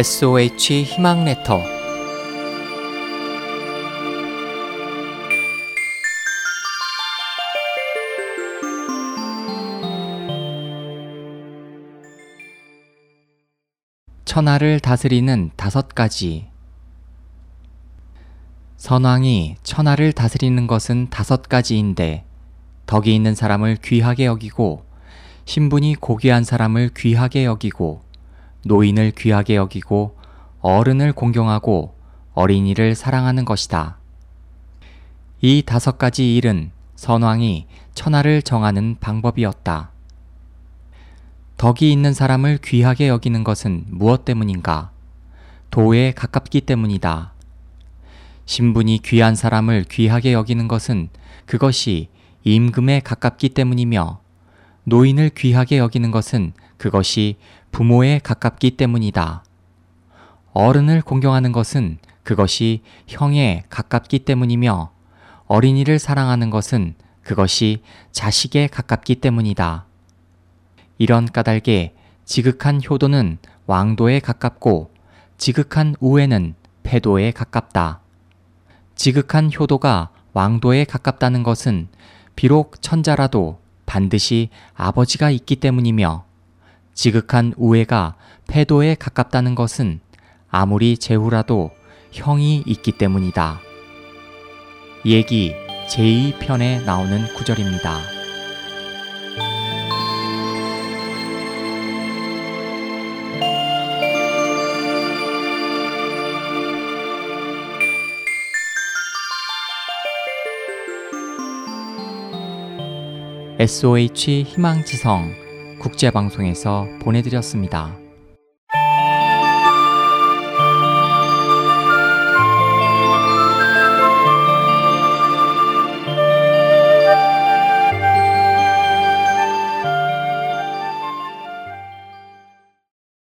SOH 희망 레터. 천하를 다스리는 다섯 가지. 선왕이 천하를 다스리는 것은 다섯 가지인데 덕이 있는 사람을 귀하게 여기고 신분이 고귀한 사람을 귀하게 여기고 노인을 귀하게 여기고 어른을 공경하고 어린이를 사랑하는 것이다. 이 다섯 가지 일은 선왕이 천하를 정하는 방법이었다. 덕이 있는 사람을 귀하게 여기는 것은 무엇 때문인가? 도에 가깝기 때문이다. 신분이 귀한 사람을 귀하게 여기는 것은 그것이 임금에 가깝기 때문이며 노인을 귀하게 여기는 것은 그것이 부모에 가깝기 때문이다. 어른을 공경하는 것은 그것이 형에 가깝기 때문이며 어린이를 사랑하는 것은 그것이 자식에 가깝기 때문이다. 이런 까닭에 지극한 효도는 왕도에 가깝고 지극한 우애는 패도에 가깝다. 지극한 효도가 왕도에 가깝다는 것은 비록 천자라도 반드시 아버지가 있기 때문이며 지극한 우애가 패도에 가깝다는 것은 아무리 제후라도 형이 있기 때문이다. 얘기 제2편에 나오는 구절입니다. SOH 희망지성 국제방송에서 보내드렸습니다.